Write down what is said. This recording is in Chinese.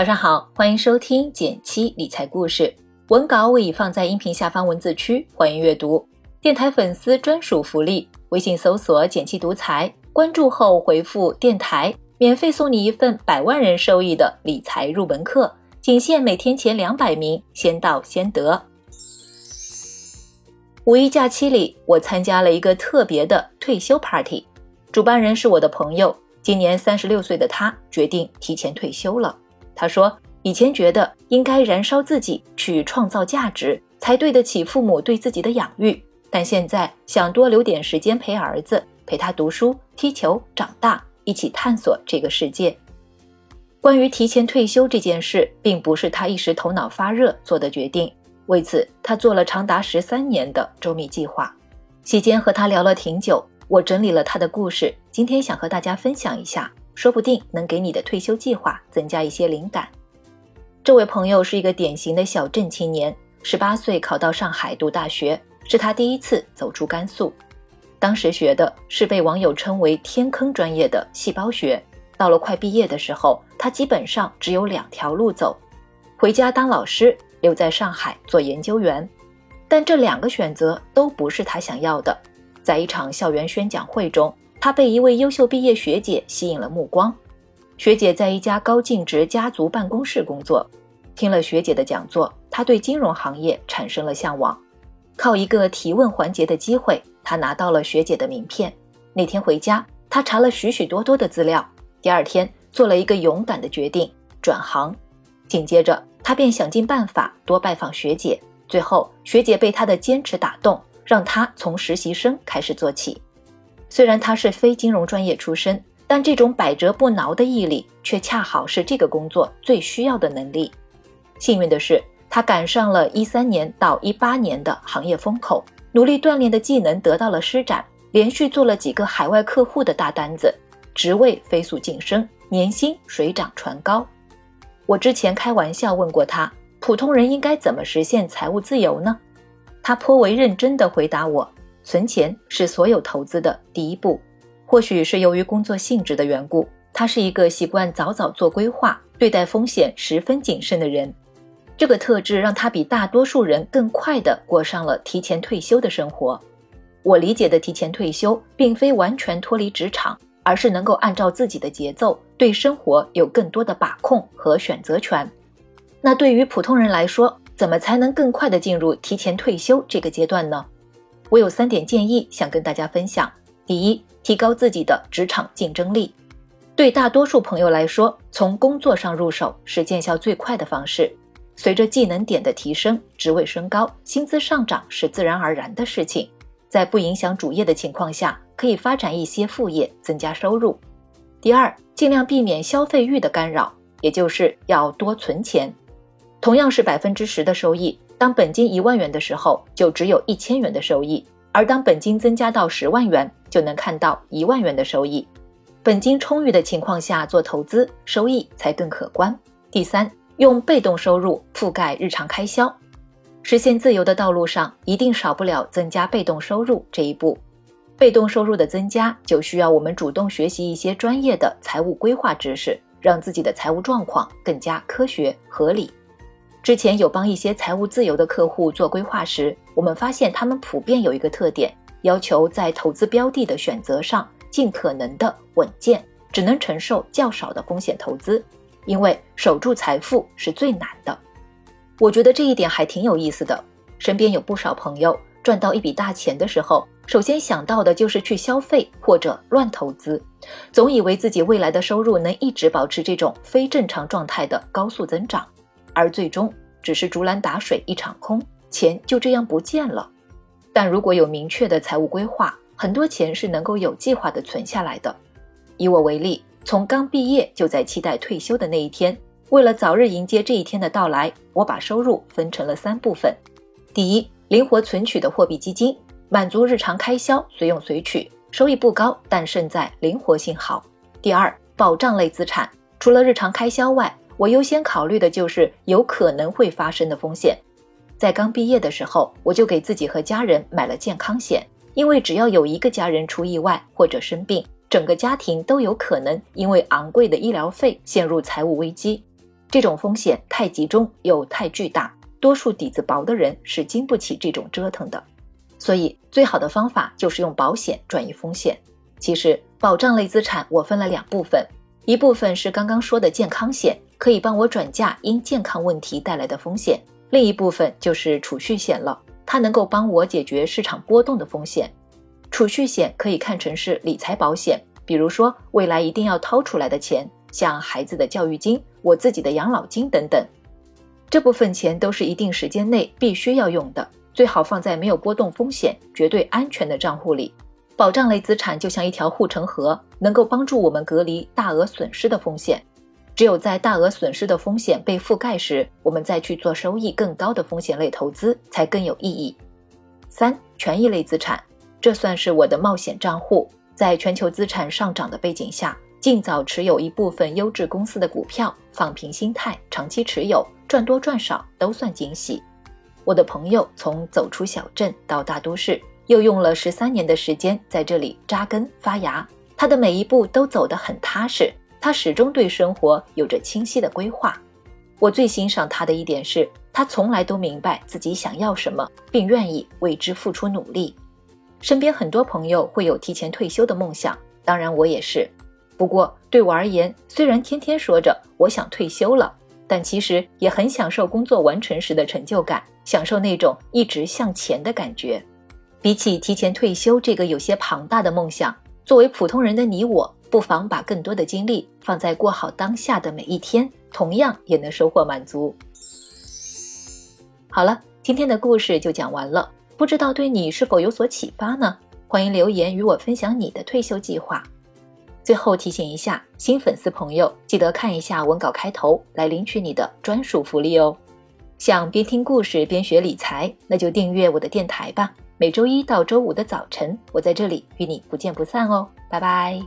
早上好，欢迎收听减七理财故事，文稿我已放在音频下方文字区，欢迎阅读。电台粉丝专属福利，微信搜索“减七独裁，关注后回复“电台”，免费送你一份百万人受益的理财入门课，仅限每天前两百名，先到先得。五一假期里，我参加了一个特别的退休 party，主办人是我的朋友，今年三十六岁的他决定提前退休了。他说：“以前觉得应该燃烧自己去创造价值，才对得起父母对自己的养育。但现在想多留点时间陪儿子，陪他读书、踢球、长大，一起探索这个世界。”关于提前退休这件事，并不是他一时头脑发热做的决定。为此，他做了长达十三年的周密计划。席间和他聊了挺久，我整理了他的故事，今天想和大家分享一下。说不定能给你的退休计划增加一些灵感。这位朋友是一个典型的小镇青年，十八岁考到上海读大学，是他第一次走出甘肃。当时学的是被网友称为“天坑专业”的细胞学。到了快毕业的时候，他基本上只有两条路走：回家当老师，留在上海做研究员。但这两个选择都不是他想要的。在一场校园宣讲会中。他被一位优秀毕业学姐吸引了目光。学姐在一家高净值家族办公室工作。听了学姐的讲座，他对金融行业产生了向往。靠一个提问环节的机会，他拿到了学姐的名片。那天回家，他查了许许多多的资料。第二天，做了一个勇敢的决定，转行。紧接着，他便想尽办法多拜访学姐。最后，学姐被他的坚持打动，让他从实习生开始做起。虽然他是非金融专业出身，但这种百折不挠的毅力却恰好是这个工作最需要的能力。幸运的是，他赶上了一三年到一八年的行业风口，努力锻炼的技能得到了施展，连续做了几个海外客户的大单子，职位飞速晋升，年薪水涨船高。我之前开玩笑问过他，普通人应该怎么实现财务自由呢？他颇为认真地回答我。存钱是所有投资的第一步。或许是由于工作性质的缘故，他是一个习惯早早做规划、对待风险十分谨慎的人。这个特质让他比大多数人更快地过上了提前退休的生活。我理解的提前退休，并非完全脱离职场，而是能够按照自己的节奏，对生活有更多的把控和选择权。那对于普通人来说，怎么才能更快地进入提前退休这个阶段呢？我有三点建议想跟大家分享。第一，提高自己的职场竞争力。对大多数朋友来说，从工作上入手是见效最快的方式。随着技能点的提升，职位升高，薪资上涨是自然而然的事情。在不影响主业的情况下，可以发展一些副业，增加收入。第二，尽量避免消费欲的干扰，也就是要多存钱。同样是百分之十的收益。当本金一万元的时候，就只有一千元的收益；而当本金增加到十万元，就能看到一万元的收益。本金充裕的情况下做投资，收益才更可观。第三，用被动收入覆盖日常开销，实现自由的道路上一定少不了增加被动收入这一步。被动收入的增加，就需要我们主动学习一些专业的财务规划知识，让自己的财务状况更加科学合理。之前有帮一些财务自由的客户做规划时，我们发现他们普遍有一个特点，要求在投资标的的选择上尽可能的稳健，只能承受较少的风险投资，因为守住财富是最难的。我觉得这一点还挺有意思的。身边有不少朋友赚到一笔大钱的时候，首先想到的就是去消费或者乱投资，总以为自己未来的收入能一直保持这种非正常状态的高速增长。而最终只是竹篮打水一场空，钱就这样不见了。但如果有明确的财务规划，很多钱是能够有计划的存下来的。以我为例，从刚毕业就在期待退休的那一天，为了早日迎接这一天的到来，我把收入分成了三部分：第一，灵活存取的货币基金，满足日常开销，随用随取，收益不高，但胜在灵活性好；第二，保障类资产，除了日常开销外，我优先考虑的就是有可能会发生的风险。在刚毕业的时候，我就给自己和家人买了健康险，因为只要有一个家人出意外或者生病，整个家庭都有可能因为昂贵的医疗费陷入财务危机。这种风险太集中又太巨大，多数底子薄的人是经不起这种折腾的。所以，最好的方法就是用保险转移风险。其实，保障类资产我分了两部分，一部分是刚刚说的健康险，可以帮我转嫁因健康问题带来的风险；另一部分就是储蓄险了，它能够帮我解决市场波动的风险。储蓄险可以看成是理财保险，比如说未来一定要掏出来的钱，像孩子的教育金、我自己的养老金等等，这部分钱都是一定时间内必须要用的。最好放在没有波动风险、绝对安全的账户里。保障类资产就像一条护城河，能够帮助我们隔离大额损失的风险。只有在大额损失的风险被覆盖时，我们再去做收益更高的风险类投资才更有意义。三、权益类资产，这算是我的冒险账户。在全球资产上涨的背景下，尽早持有一部分优质公司的股票，放平心态，长期持有，赚多赚少都算惊喜。我的朋友从走出小镇到大都市，又用了十三年的时间在这里扎根发芽。他的每一步都走得很踏实，他始终对生活有着清晰的规划。我最欣赏他的一点是，他从来都明白自己想要什么，并愿意为之付出努力。身边很多朋友会有提前退休的梦想，当然我也是。不过对我而言，虽然天天说着我想退休了。但其实也很享受工作完成时的成就感，享受那种一直向前的感觉。比起提前退休这个有些庞大的梦想，作为普通人的你我，不妨把更多的精力放在过好当下的每一天，同样也能收获满足。好了，今天的故事就讲完了，不知道对你是否有所启发呢？欢迎留言与我分享你的退休计划。最后提醒一下，新粉丝朋友记得看一下文稿开头，来领取你的专属福利哦。想边听故事边学理财，那就订阅我的电台吧。每周一到周五的早晨，我在这里与你不见不散哦。拜拜。